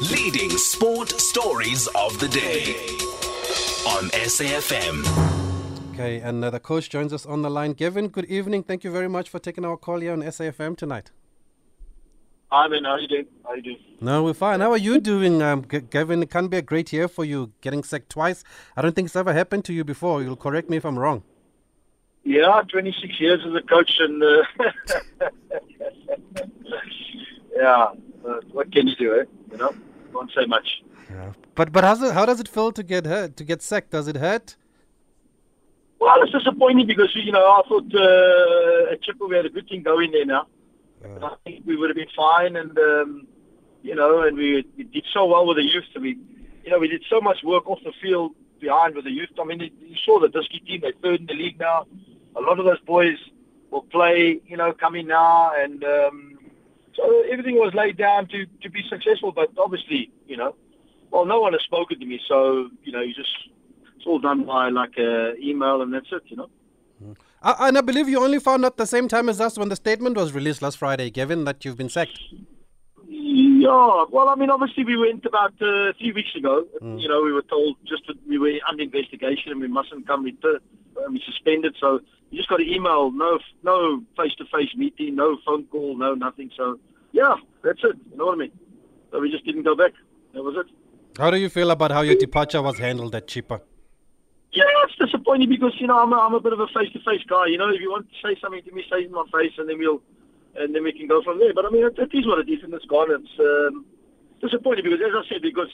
Leading sport stories of the day on SAFM. Okay, and uh, the coach joins us on the line. Gavin, good evening. Thank you very much for taking our call here on SAFM tonight. Hi, man. How you doing? How you doing? No, we're fine. How are you doing, um, G- Gavin? It can be a great year for you, getting sacked twice. I don't think it's ever happened to you before. You'll correct me if I'm wrong. Yeah, 26 years as a coach, and uh, yeah, uh, what can you do? Eh? You know, can't say much. Yeah. But but how's it, how does it feel to get hurt, to get sacked? Does it hurt? Well, it's disappointing because you know I thought uh, at Chippa we had a good thing going there now. Uh, I think we would have been fine, and um, you know, and we, we did so well with the youth. And we, you know, we did so much work off the field behind with the youth. I mean, you saw the Diski team; they're third in the league now. A lot of those boys will play, you know, coming now, and um, so everything was laid down to to be successful. But obviously, you know, well, no one has spoken to me, so you know, you just it's all done by like email, and that's it, you know. Uh, and I believe you only found out the same time as us when the statement was released last Friday, Gavin, that you've been sacked. Yeah, well, I mean, obviously we went about uh, three weeks ago. You know, we were told just that we were under investigation and we mustn't come return. We suspended, so you just got to email, no, no face-to-face meeting, no phone call, no nothing. So yeah, that's it. You know what I mean? So we just didn't go back. That was it. How do you feel about how your departure was handled at Chippa? Yeah, it's disappointing because you know I'm a, I'm a bit of a face-to-face guy. You know, if you want to say something to me, say it in my face, and then we'll and then we can go from there. But I mean, it, it is what it is, and it's gone. It's um, disappointing because, as I said, because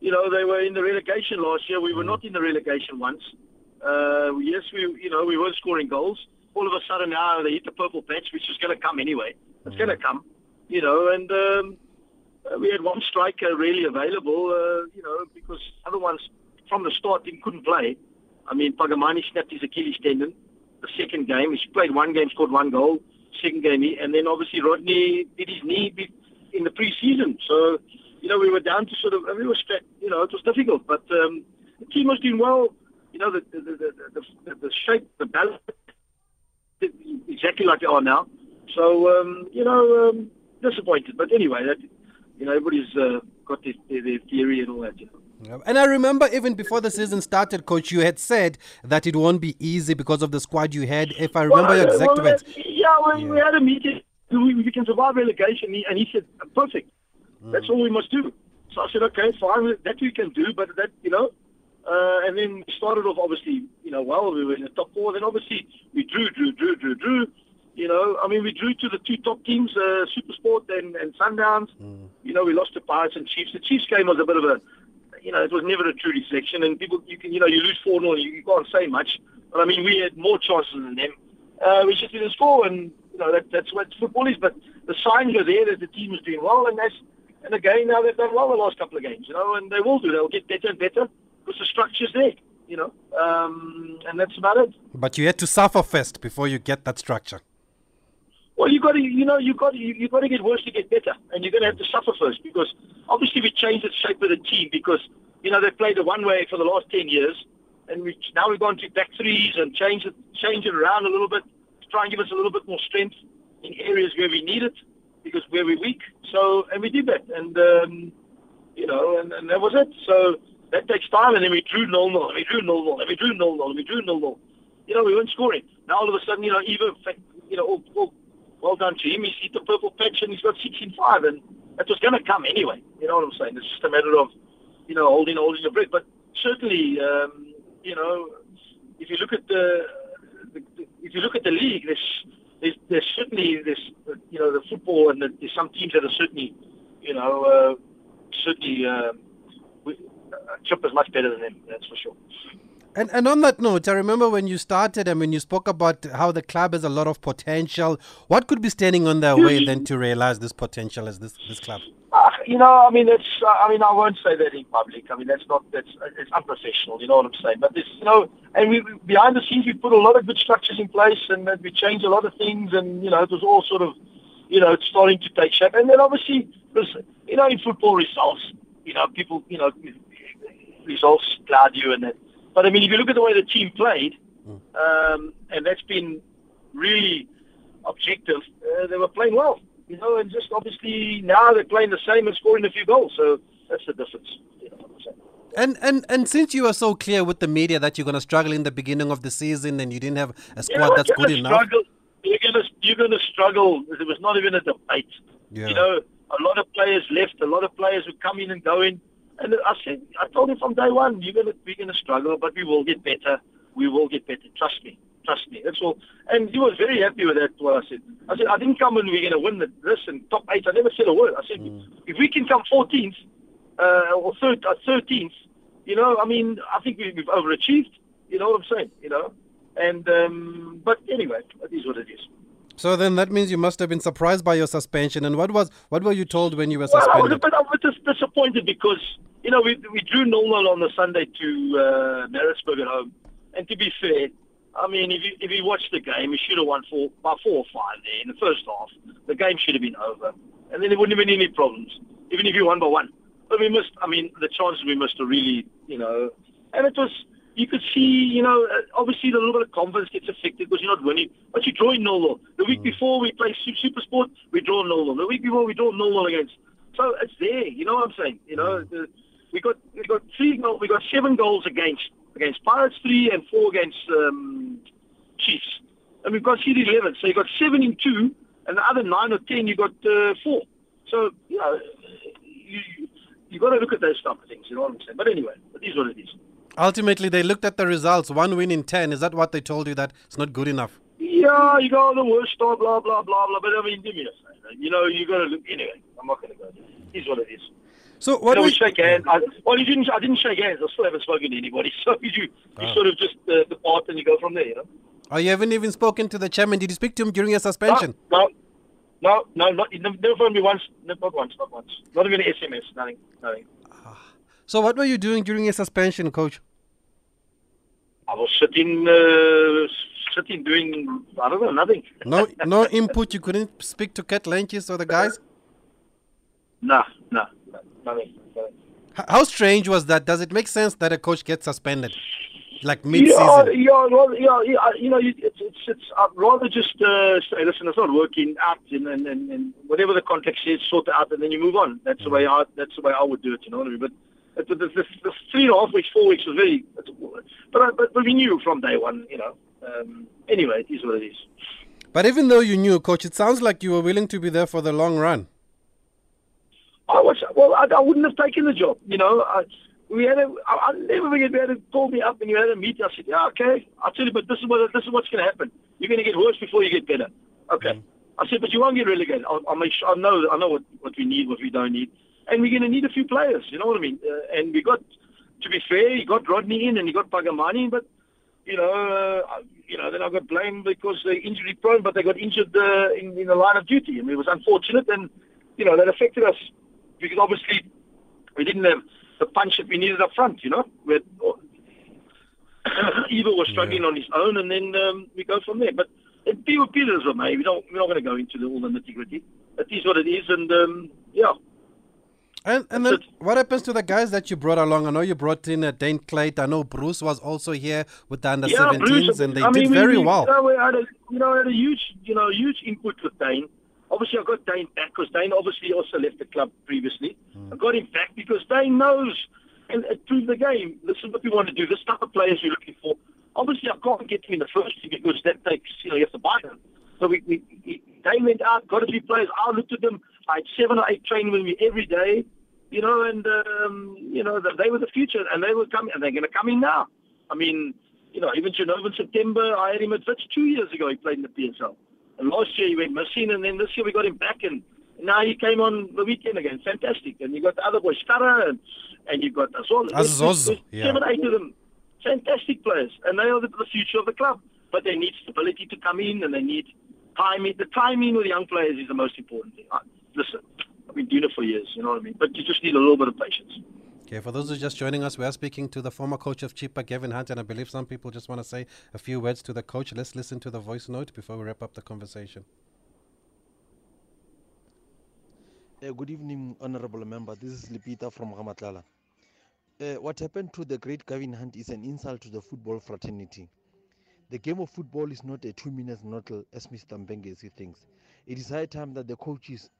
you know they were in the relegation last year. We were not in the relegation once. Uh, yes, we you know we weren't scoring goals. All of a sudden now they hit the purple patch, which is going to come anyway. It's going to come, you know, and. Um, uh, we had one striker really available, uh, you know, because other ones from the start didn't couldn't play. I mean, Pagamani snapped his Achilles tendon. The second game, he played one game, scored one goal. Second game, he, and then obviously Rodney did his knee in the pre-season. So, you know, we were down to sort of, I mean, we were straight, you know, it was difficult, but um, the team was doing well. You know, the the the, the, the, shape, the balance, exactly like they are now. So, um, you know, um, disappointed. But anyway, that, you know, everybody's uh, got their, their, their theory and all that. You know. And I remember even before the season started, coach, you had said that it won't be easy because of the squad you had. If I remember your exact well, words. Yeah, well, we had a meeting. We, we can survive relegation, and he said, "Perfect. That's all we must do." So I said, "Okay, fine. That we can do, but that you know." Uh, and then we started off obviously, you know, well, we were in the top four. Then obviously we drew, drew, drew, drew, drew. You know, I mean, we drew to the two top teams, uh, Supersport and, and Sundowns. You know, we lost to Pirates and Chiefs. The Chiefs game was a bit of a, you know, it was never a true reflection. And people, you can, you know, you lose four 0 you, you can't say much. But I mean, we had more chances than them. Uh, we just didn't score, and you know that, that's what football is. But the signs were there that the team was doing well, and that's and again now they've done well the last couple of games, you know, and they will do. They'll get better and better because the structure's there, you know, um, and that's about it. But you had to suffer first before you get that structure. Well, you got to, you know, you got to, you, you got to get worse to get better, and you're going to have to suffer first because obviously we changed the shape of the team because you know they played the one way for the last ten years, and we now we've gone to back threes and change it, change it around a little bit to try and give us a little bit more strength in areas where we need it because where we're weak. So, and we did that, and um, you know, and, and that was it. So that takes time, and then we drew nil nil, and we drew nil nil, and we drew nil nil, and we drew nil nil. You know, we weren't scoring. Now all of a sudden, you know, even you know, all, all, well done to him. He's hit the purple patch and he's got six in five, and that was going to come anyway. You know what I'm saying? It's just a matter of, you know, holding holding your breath. But certainly, um, you know, if you look at the, if you look at the league, there's there's, there's certainly there's you know the football and the, there's some teams that are certainly, you know, uh, certainly. Uh, Chip is much better than them. That's for sure. And and on that note, I remember when you started and when you spoke about how the club has a lot of potential. What could be standing on their way then to realize this potential as this this club? Uh, you know, I mean, it's. Uh, I mean, I won't say that in public. I mean, that's not. That's. It's unprofessional. You know what I'm saying? But this, you know, and we behind the scenes we put a lot of good structures in place, and uh, we changed a lot of things, and you know, it was all sort of, you know, it's starting to take shape. And then obviously, you know, in football results, you know, people, you know, results cloud you and that. But I mean, if you look at the way the team played, um, and that's been really objective, uh, they were playing well, you know, and just obviously now they're playing the same and scoring a few goals. So That's the difference. You know what I'm saying? And, and and since you were so clear with the media that you're going to struggle in the beginning of the season and you didn't have a squad You know, that's good enough. Struggle. You're gonna you're gonna struggle. It was not even a debate. Yeah. You know, a lot of players left. A lot of players come in and go in. And I said, I told him from day one, you're gonna we're gonna struggle, but we will get better. We will get better. Trust me. Trust me. That's all. And he was very happy with that. What I said. I said I didn't come and we're gonna win the, this and top eight. I never said a word. I said if we can come 14th uh, or third, uh, 13th, you know, I mean, I think we, we've overachieved. You know what I'm saying? You know. And um, but anyway, it is what it is. So then that means you must have been surprised by your suspension. And what was what were you told when you were Well, I was a suspended? bit, I was disappointed because you know we we drew nil nil on the Sunday to uh, Maritzburg at home, and to be fair, I mean if you if you watch the game, we should have won four by four or five there in the first half. The game should have been over, and then there wouldn't have been any problems, even if you won by one. But we missed. I mean, the chances we missed are really, you know, and it was. You could see, you know, uh, obviously the little bit of confidence gets affected because you're not winning. But you draw in 0 0. The week before we play Super Sport, we draw 0 0. The week before we draw 0 0 against. So it's there. You know what I'm saying? You know, the, we got we got three goals. We got seven goals against against Pirates, three and four against um, Chiefs, and we've got seeded 11. So you got seven in two, and the other nine or ten you got uh, four. So you know, you you, got to look at those type of things. You know what I'm saying? But anyway, it is what it is. Ultimately, they looked at the results. One win in ten. Is that what they told you that it's not good enough? Yeah, you go the worst star, blah blah blah blah. But I mean, give me a second. You know, you got to look anyway. I'm not going to go. there. It is what it is. So what you know, we shake hands. I, well, you didn't. I didn't shake hands. I still haven't spoken to anybody. So you you Ah. sort of just uh, depart and you go from there. You know. Oh, you haven't even spoken to the chairman. Did you speak to him during your suspension? No, no, no, not. Never phoned me once. Not once. Not once. Not even an SMS. Nothing. Nothing. So what were you doing during your suspension, coach? I was sitting, uh, sitting doing. I don't know. Nothing. No, no input. You couldn't speak to Kurt Lentjies or the guys. Nah, nah, nah, nothing. nothing. H- How strange was that? Does it make sense that a coach gets suspended, like Yeah, mid-season? yeah, well, yeah, yeah. You know, it's it's, it's I'd rather just uh, say, listen, it's not working out, and, and, and, and whatever the context is, sort it out, and then you move on. That's the way I that's the way I would do it. You know what I mean? But the, the, the, the three and a half weeks, four weeks was very. But I, but, but we knew from day one. You know. Um, anyway, it is what it is. But even though you knew, coach, it sounds like you were willing to be there for the long run. I was well. I, I wouldn't have taken the job. You know, I, we had a. I, I never forget. We had to call me up and you had a meeting. I said, "Yeah, okay." I tell you, but this is what this is what's going to happen. You're going to get worse before you get better. Okay. I said, but you won't get relegated. I'll, I'll make sure. I know. I know what what we need, what we don't need, and we're going to need a few players. You know what I mean? Uh, and we got. To be fair, you got Rodney in and you got Pagamani in, but you know, uh, you know, then I got blamed because they're injury prone, but they got injured uh, in, in the line of duty, I and it was unfortunate, and you know that affected us because obviously we didn't have the punch that we needed up front. You know, we had, Eva was struggling on his own, and then um, we go from there. But it be what Peters me. We don't. We're not going to go into the, all the nitty gritty. It is what it is, and um, yeah. And and then it. what happens to the guys that you brought along? I know you brought in uh, Dane Clate. I know Bruce was also here with the under yeah, 17s, Bruce, and they I did mean, very we, well. You know, we had a, you know, had a huge, you know, huge input with Dane. Obviously, I got Dane back because Dane obviously also left the club previously. Hmm. I got him back because Dane knows and it proved the game. This is what we want to do. This type of players we're looking for. Obviously, I can't get him in the first team because that takes, you know, you have to buy them. So we, we, we Dane went out, got a few players. I looked at them. I had seven or eight training with me every day, you know, and um, you know they were the future, and they were coming, and they're going to come in now. I mean, you know, even Genova in September, I had him at Wits two years ago. He played in the PSL, and last year he went missing, and then this year we got him back, and now he came on the weekend again. Fantastic, and you got the other boys, Starra, and and you got as well. Aziz There's- there's Oz, yeah. Seven, eight of them, fantastic players, and they are the, the future of the club. But they need stability to come in, and they need timing. The timing with the young players is the most important thing. I, listen, I've been doing it for years, you know what I mean. But you just need a little bit of patience. Okay, for those who are just joining us, we are speaking to the former coach of Chippa, Gavin Hunt, and I believe some people just want to say a few words to the coach. Let's listen to the voice note before we wrap up the conversation. Uh, good evening, honorable member. This is Lipita from Ramatlala. Uh, what happened to the great Gavin Hunt is an insult to the football fraternity. The game of football is not a two minute nottle as Mr. Mpengesi thinks. It is high time that the coaches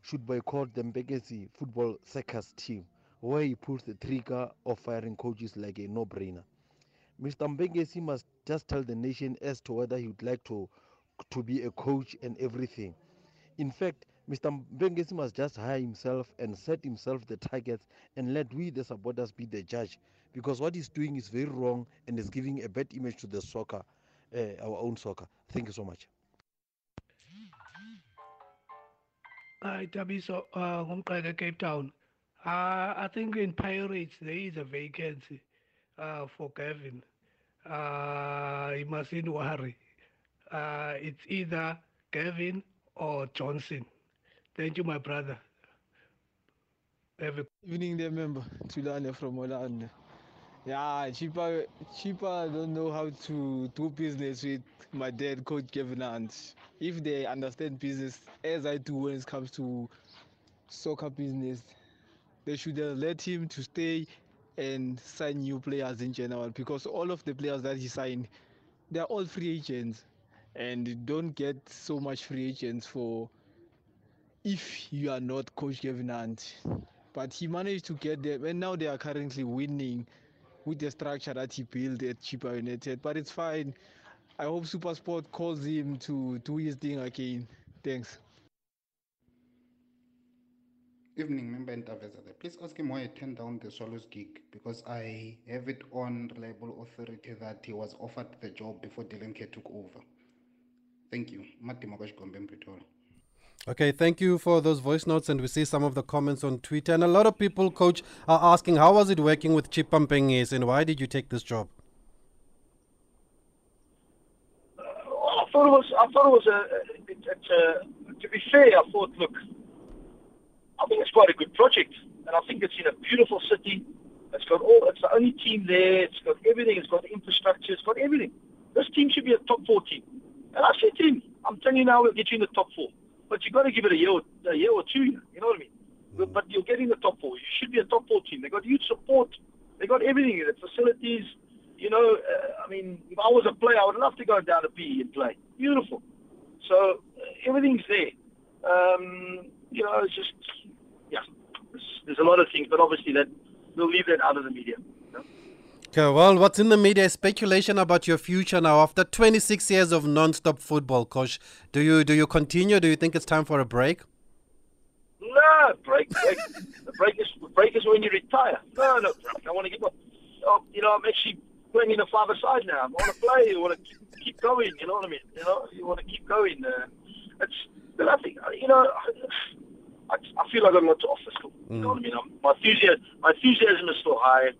should boycott the Mpengesi football circus team where he pulls the trigger of firing coaches like a no-brainer. Mr. Mpengesi must just tell the nation as to whether he would like to to be a coach and everything. In fact, Mr. Mpengesi must just hire himself and set himself the targets and let we the supporters be the judge because what he's doing is very wrong and is giving a bad image to the soccer, uh, our own soccer. Thank you so much. Hi, Tabiso, uh, Cape Town. Uh, I think in Pirates there is a vacancy uh, for Kevin. Uh, he mustn't worry. Uh, it's either Kevin or Johnson. Thank you, my brother. Have a Evening there, member. Tulane from Orlando. Yeah, cheaper, cheaper. I don't know how to do business with my dad, Coach Kevin Hunt. If they understand business as I do when it comes to soccer business, they should have let him to stay and sign new players in general because all of the players that he signed, they're all free agents, and don't get so much free agents for if you are not Coach Kevin Hunt. But he managed to get them, and now they are currently winning with the structure that he built at Chippa United. But it's fine. I hope Supersport calls him to do his thing again. Thanks. Evening, member Ntaveza there. Please ask him why he turned down the Swallows gig because I have it on reliable authority that he was offered the job before Dylan Kerr took over. Thank you. Mati Mokash Gombe Pretoria. Okay, thank you for those voice notes, and we see some of the comments on Twitter. And a lot of people, coach, are asking how was it working with Chippa Mpengesi and why did you take this job? Uh, I thought it was. I thought it was a. It, it's a to be fair, I thought, look, I think it's quite a good project, and I think it's in a beautiful city. It's got all. It's the only team there. It's got everything. It's got the infrastructure. It's got everything. This team should be a top four team. And I said to him, I'm telling you now, we'll get you in the top four. But you've got to give it a year, or, a year or two. You know what I mean? But- But you're getting the top four. You should be a top four team. They got huge support. They got everything. In the facilities. You know, uh, I mean, if I was a player, I would love to go down to PE and play. Beautiful. So uh, everything's there. Um, you know, it's just. There's, a lot of things, but obviously that we'll leave that out of the media. you know? Okay, well, what's in the media is speculation about your future now. After 26 years of non-stop football, coach, do you do you continue? Do you think it's time for a break? No, break, break. the break is break is when you retire. No, no, break. I want to get. Oh, you know, I'm actually playing in a five-a-side now. I want to play. I want to keep going. You know what I mean? You know, you want to keep going. Uh, it's. But I think you know. I, I feel like a lot to offer still. You know what I mean? I'm, my enthusiasm, my enthusiasm is still high.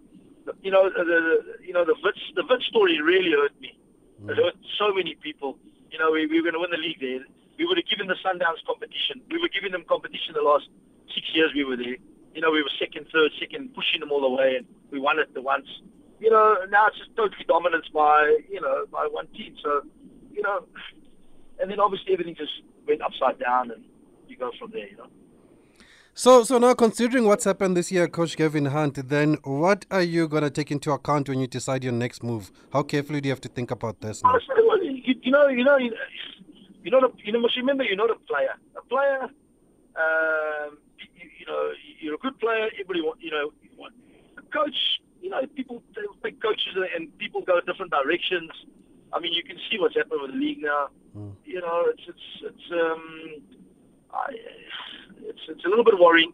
You know, the, the you know the Wits, the Wits story really hurt me. It mm. hurt so many people. You know, we, we were going to win the league there. We would have given the Sundowns competition. We were giving them competition the last six years we were there. You know, we were second, third, second, pushing them all the way, and we won it the once. You know, now it's just totally dominance by you know by one team. So, you know, and then obviously everything just went upside down, and you go from there. You know. So, so now considering what's happened this year, Coach Gavin Hunt, then what are you going to take into account when you decide your next move? How carefully do you have to think about this now? Well, you, you know, you know, you know, you're not you know, must remember you're not a player. A player, um, you, you know, you're a good player. Everybody want, you know, want a coach. You know, people pick coaches and people go different directions. I mean, you can see what's happened with the league now. You know, it's it's it's um, I, it's it's a little bit worrying.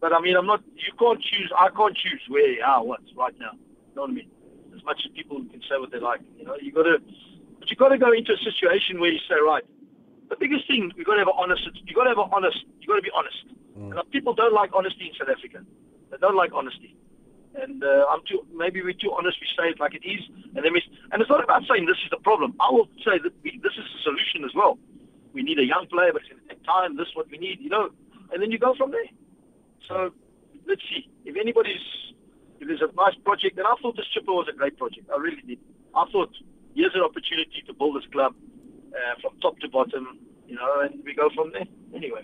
But I mean, I'm not. You can't choose. I can't choose where, how, what right now. You know what I mean? As much as people can say what they like, you know, you got to. But you got to go into a situation where you say, right. The biggest thing you got to have an honest. You got to have an honest. You got to be honest. And people don't like honesty in South Africa. They don't like honesty. And uh, I'm too. Maybe we're too honest. We say it like it is, and then we. And it's not about saying this is the problem. I will say that we, this is the solution as well. We need a young player, but it's going to take time. This is what we need, you know. And then you go from there. So let's see if anybody's if there's a nice project. And I thought this Chippa was a great project. I really did. I thought here's an opportunity to build this club uh, from top to bottom, you know, and we go from there. Anyway.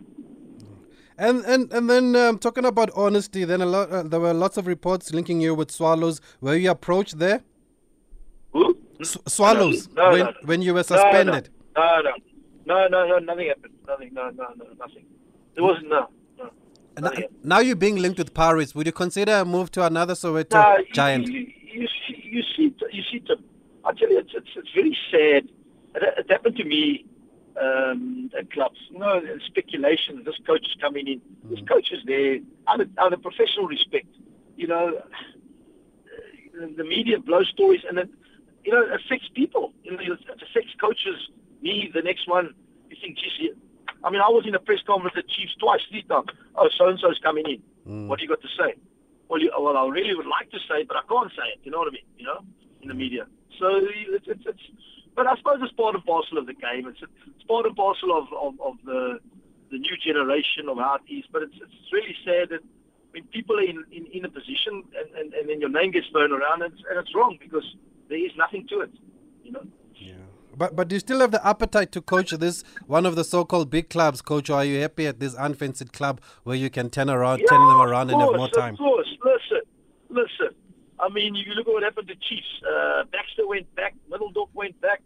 And and and then um, talking about honesty, then a lot uh, there were lots of reports linking you with Swallows. Were you approached there? Who? S- swallows No, when no, no. when you were No, no. suspended. No, no, no, no, no, nothing happened. Nothing, no, no, no, nothing. There wasn't no, no. Now, now you're being linked with Pirates. Would you consider a move to another Soweto you- giant? You, you, see, you see, you see. Tim, I tell you, it's, it's it's very sad. It, it happened to me um, at clubs. You know, speculation. This coach is coming in. This coach is there out of, out of professional respect. You know, the media blows stories, and it you know it affects people. You know, it affects coaches. Me, the next one. You think, geez, I mean, I was in a press conference at Chiefs twice, three times. Oh, so and so's coming in. Mm. What do you got to say? Well, you, well, I really would like to say, it, but I can't say it. You know what I mean? You know, in the media. So it's, it's, it's but I suppose it's part and parcel of the game. It's, it's part and parcel of, of, of the the new generation of how it is. But it's it's really sad that when people are in, in, in a position and, and, and then your name gets thrown around and it's, and it's wrong because there is nothing to it. You know. But but do you still have the appetite to coach this one of the so-called big clubs, coach? Or are you happy at this unfenced club where you can turn around, turn them around, and have more time? Of course, listen, listen. I mean, you look at what happened to Chiefs. Uh, Baxter went back. Middendorp went back.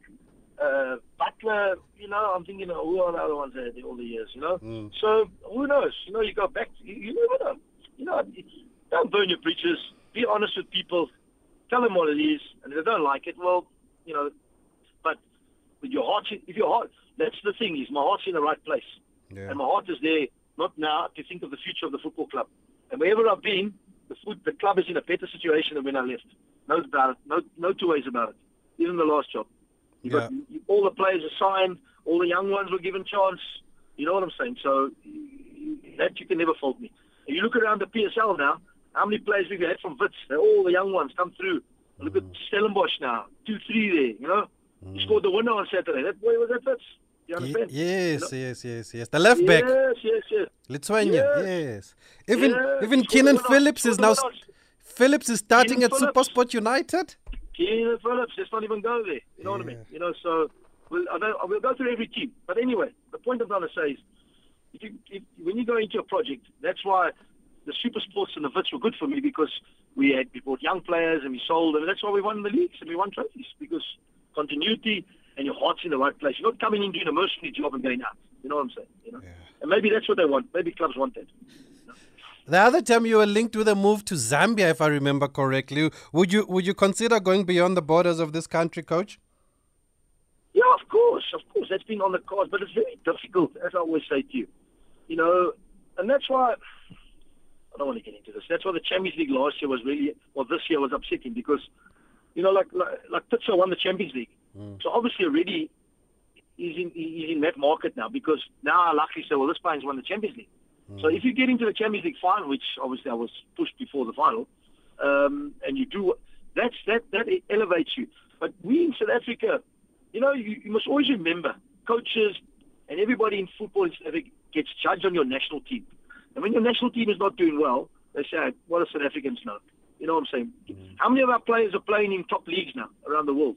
Uh, Butler, you know, I'm thinking, oh, who are the other ones there all the years, you know? Mm. So who knows? You know, you go back. You, you never know. You know, don't burn your bridges. Be honest with people. Tell them what it is, and if they don't like it, well, you know. But with your heart, if your heart, that's the thing is my heart's in the right place. Yeah. And my heart is there, not now, to think of the future of the football club. And wherever I've been, the foot, the club is in a better situation than when I left. No doubt, no, no two ways about it. Even the last job, you Yeah. you, all the players are signed, all the young ones were given chance. You know what I'm saying? So that you can never fault me. And you look around the PSL now, how many players we've had from Wits? They're all the young ones come through. Look at mm. Stellenbosch now, two, three there. You know, he scored the winner on Saturday. That boy was at Wits. You understand? yes, yes, yes, yes. The left back, Yes, yes, yes. Lithuania. Yes. Yes. Even Yes, even Keenan Phillips is now. Phillips is starting Keenan at Phillips. Supersport United. Keenan Phillips, let's not even go there. You know what I mean? You know, so we'll, I don't, we'll go through every team. But anyway, the point I'm trying to say is, if you, if, when you go into a project, that's why the super sports and the Wits were good for me because we had we bought young players and we sold them. And that's why we won the leagues and we won trophies because continuity and your heart's in the right place. You're not coming in doing a mercenary job and going out. You know what I'm saying? You know, and maybe that's what they want. Maybe clubs want that. The other time you were linked with a move to Zambia, if I remember correctly. Would you would you consider going beyond the borders of this country, coach? Yeah, of course, of course. That's been on the cards, but it's very difficult, as I always say to you. You know, and that's why I don't want to get into this. That's why the Champions League last year was really, well, this year was upsetting because, you know, like like, like won the Champions League, so obviously already he's in he's in that market now because now I luckily say, well, this player's won the Champions League. So if you get into the Champions League final, which obviously I was pushed before the final, um, and you do that's that that elevates you. But we in South Africa, you know, you, you must always remember coaches and everybody in football in South Africa gets judged on your national team. And when your national team is not doing well, they say, "What do South Africans know?" You know what I'm saying? How many of our players are playing in top leagues now around the world?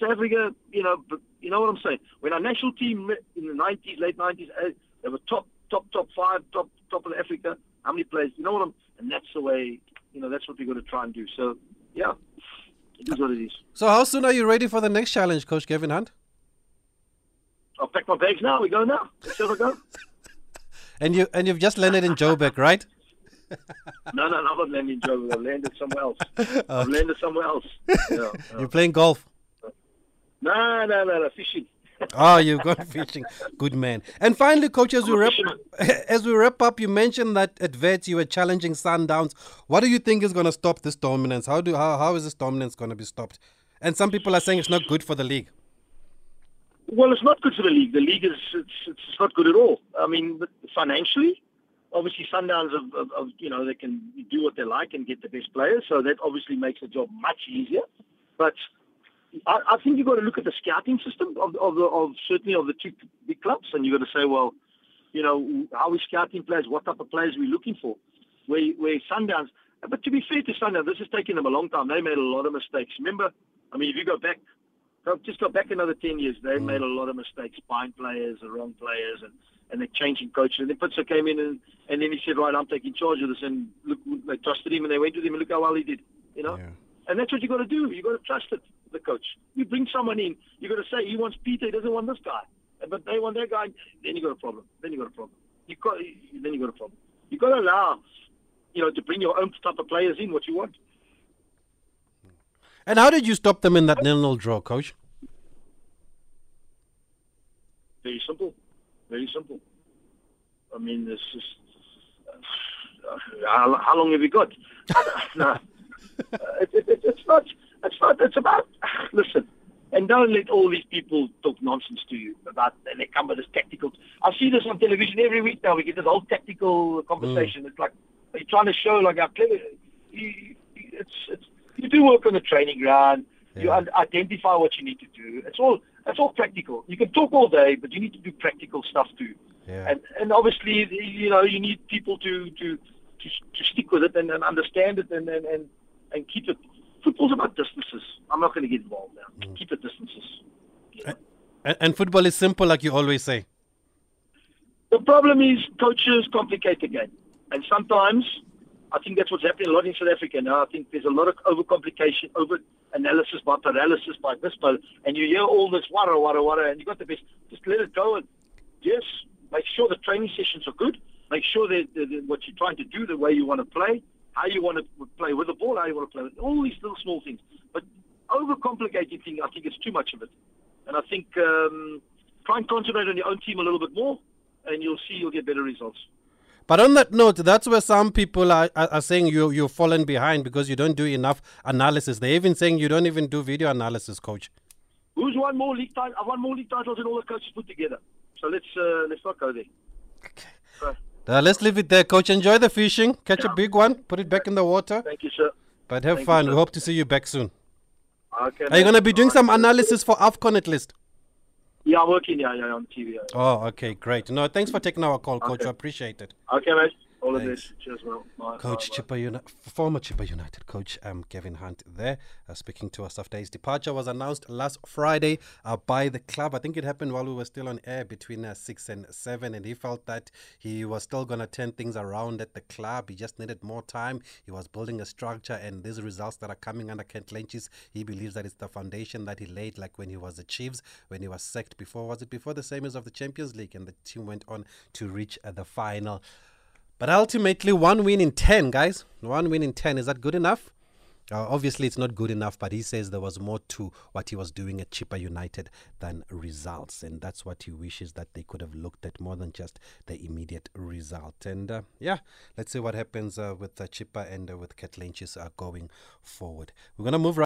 South Africa, you know, but you know what I'm saying. When our national team in the 90s, late 90s, uh, they were top, top, top five, top, top of Africa. How many players? You know what I'm? And that's the way. You know, that's what we're going to try and do. So, yeah, it is what it is. So how soon are you ready for the next challenge, Coach Gavin Hunt? I'll pack my bags now. We go now. Let's have a go. And you and you've just landed in Joburg, right? No, no, no, I'm not landing in Joburg. I've landed somewhere else. Oh. I've landed somewhere else. Yeah, yeah. You're playing golf. No, no, no, no, fishing. Oh, you've gone fishing. Good man. And finally, coach, as we I'm wrap fisherman. as we wrap up, you mentioned that at Wits you were challenging Sundowns. What do you think is going to stop this dominance? How do how, how is this dominance going to be stopped? And some people are saying it's not good for the league. Well, it's not good for the league. The league is it's, it's not good at all. I mean, financially, obviously Sundowns of, of, of you know they can do what they like and get the best players, so that obviously makes the job much easier. But I, I think you've got to look at the scouting system of of, the, of certainly of the two big clubs, and you've got to say, well, you know, how are we scouting players? What type of players are we looking for? Where where Sundowns. But to be fair to Sundowns, this has taken them a long time. They made a lot of mistakes. Remember, I mean, if you go back just go back another 10 years, they mm. made a lot of mistakes, buying players, the wrong players, and, and they're changing coaches. And then Pitso came in, and, and then he said, right, I'm taking charge of this. And look, they trusted him, and they went with him, and look how well he did, you know? And that's what you got to do. you got to trust it, the coach. You bring someone in, you got to say, he wants Peter, he doesn't want this guy. But they want that guy, then you got a problem. Then you got a problem. You got, then you got a problem. You've got to allow, you know, to bring your own type of players in what you want. And how did you stop them in that nil-nil draw, coach? Very simple. Very simple. I mean, this is. Uh, how, how long have you got? no. Uh, it, it, it, it's not. It's not. It's about. Listen, and don't let all these people talk nonsense to you about. And they come with this tactical. I see this on television every week now. We get this whole tactical conversation. Mm. It's like you're trying to show like how clever. You, you- it's it's. You do work on the training ground. You Yeah. un- identify what you need to do. It's all. It's all practical. You can talk all day, but you need to do practical stuff too. Yeah. And and obviously, you know, you need people to to to, to stick with it and, and understand it and, and and and keep it. Football's about distances. I'm not going to get involved now. Mm. Keep it distances. And, and football is simple, like you always say. The problem is coaches complicate the game, and sometimes I think that's what's happening a lot in South Africa now. I think there's a lot of overcomplication, over analysis by paralysis by this, by, and you hear all this wara wara wara, and you got the best. Just let it go and yes, make sure the training sessions are good. Make sure that, that, that what you're trying to do, the way you want to play, how you want to play with the ball, how you want to play with all these little small things. But overcomplicating things, I think it's too much of it. And I think um, try and concentrate on your own team a little bit more, and you'll see you'll get better results. But on that note, that's where some people are, are, are saying you, you've fallen behind because you don't do enough analysis. They're even saying you don't even do video analysis, coach. Who's won more league titles? I've won more league titles than all the coaches put together. So let's uh, let's not go there. Okay. Uh, let's leave it there, coach. Enjoy the fishing. Catch a big one. Put it back in the water. Thank you, sir. But have Thank fun. sir. we hope to see you back soon. Okay. Are you going to be doing some analysis for AFCON at least? Yeah, I'm working. Yeah, yeah, on TV. Yeah. Oh, okay, great. No, thanks for taking our call, coach. Okay. I appreciate it. Okay, mate. All best. Cheers, well. Coach. Chippa Uni- former Chippa United coach um, Gavin Hunt there, uh, speaking to us after his departure was announced last Friday uh, by the club. I think it happened while we were still on air between uh, six and seven, and he felt that he was still going to turn things around at the club. He just needed more time. He was building a structure, and these results that are coming under Kurt Lentjies, he believes that it's the foundation that he laid, like when he was the Chiefs, when he was sacked before. Was it before the semis of the Champions League, and the team went on to reach uh, the final? But ultimately, one win in 10, guys. One win in 10. Is that good enough? Uh, obviously, it's not good enough, but he says there was more to what he was doing at Chippa United than results. And that's what he wishes that they could have looked at more than just the immediate result. And uh, yeah, let's see what happens uh, with uh, Chippa and uh, with Kurt Lentjies uh, going forward. We're going to move right.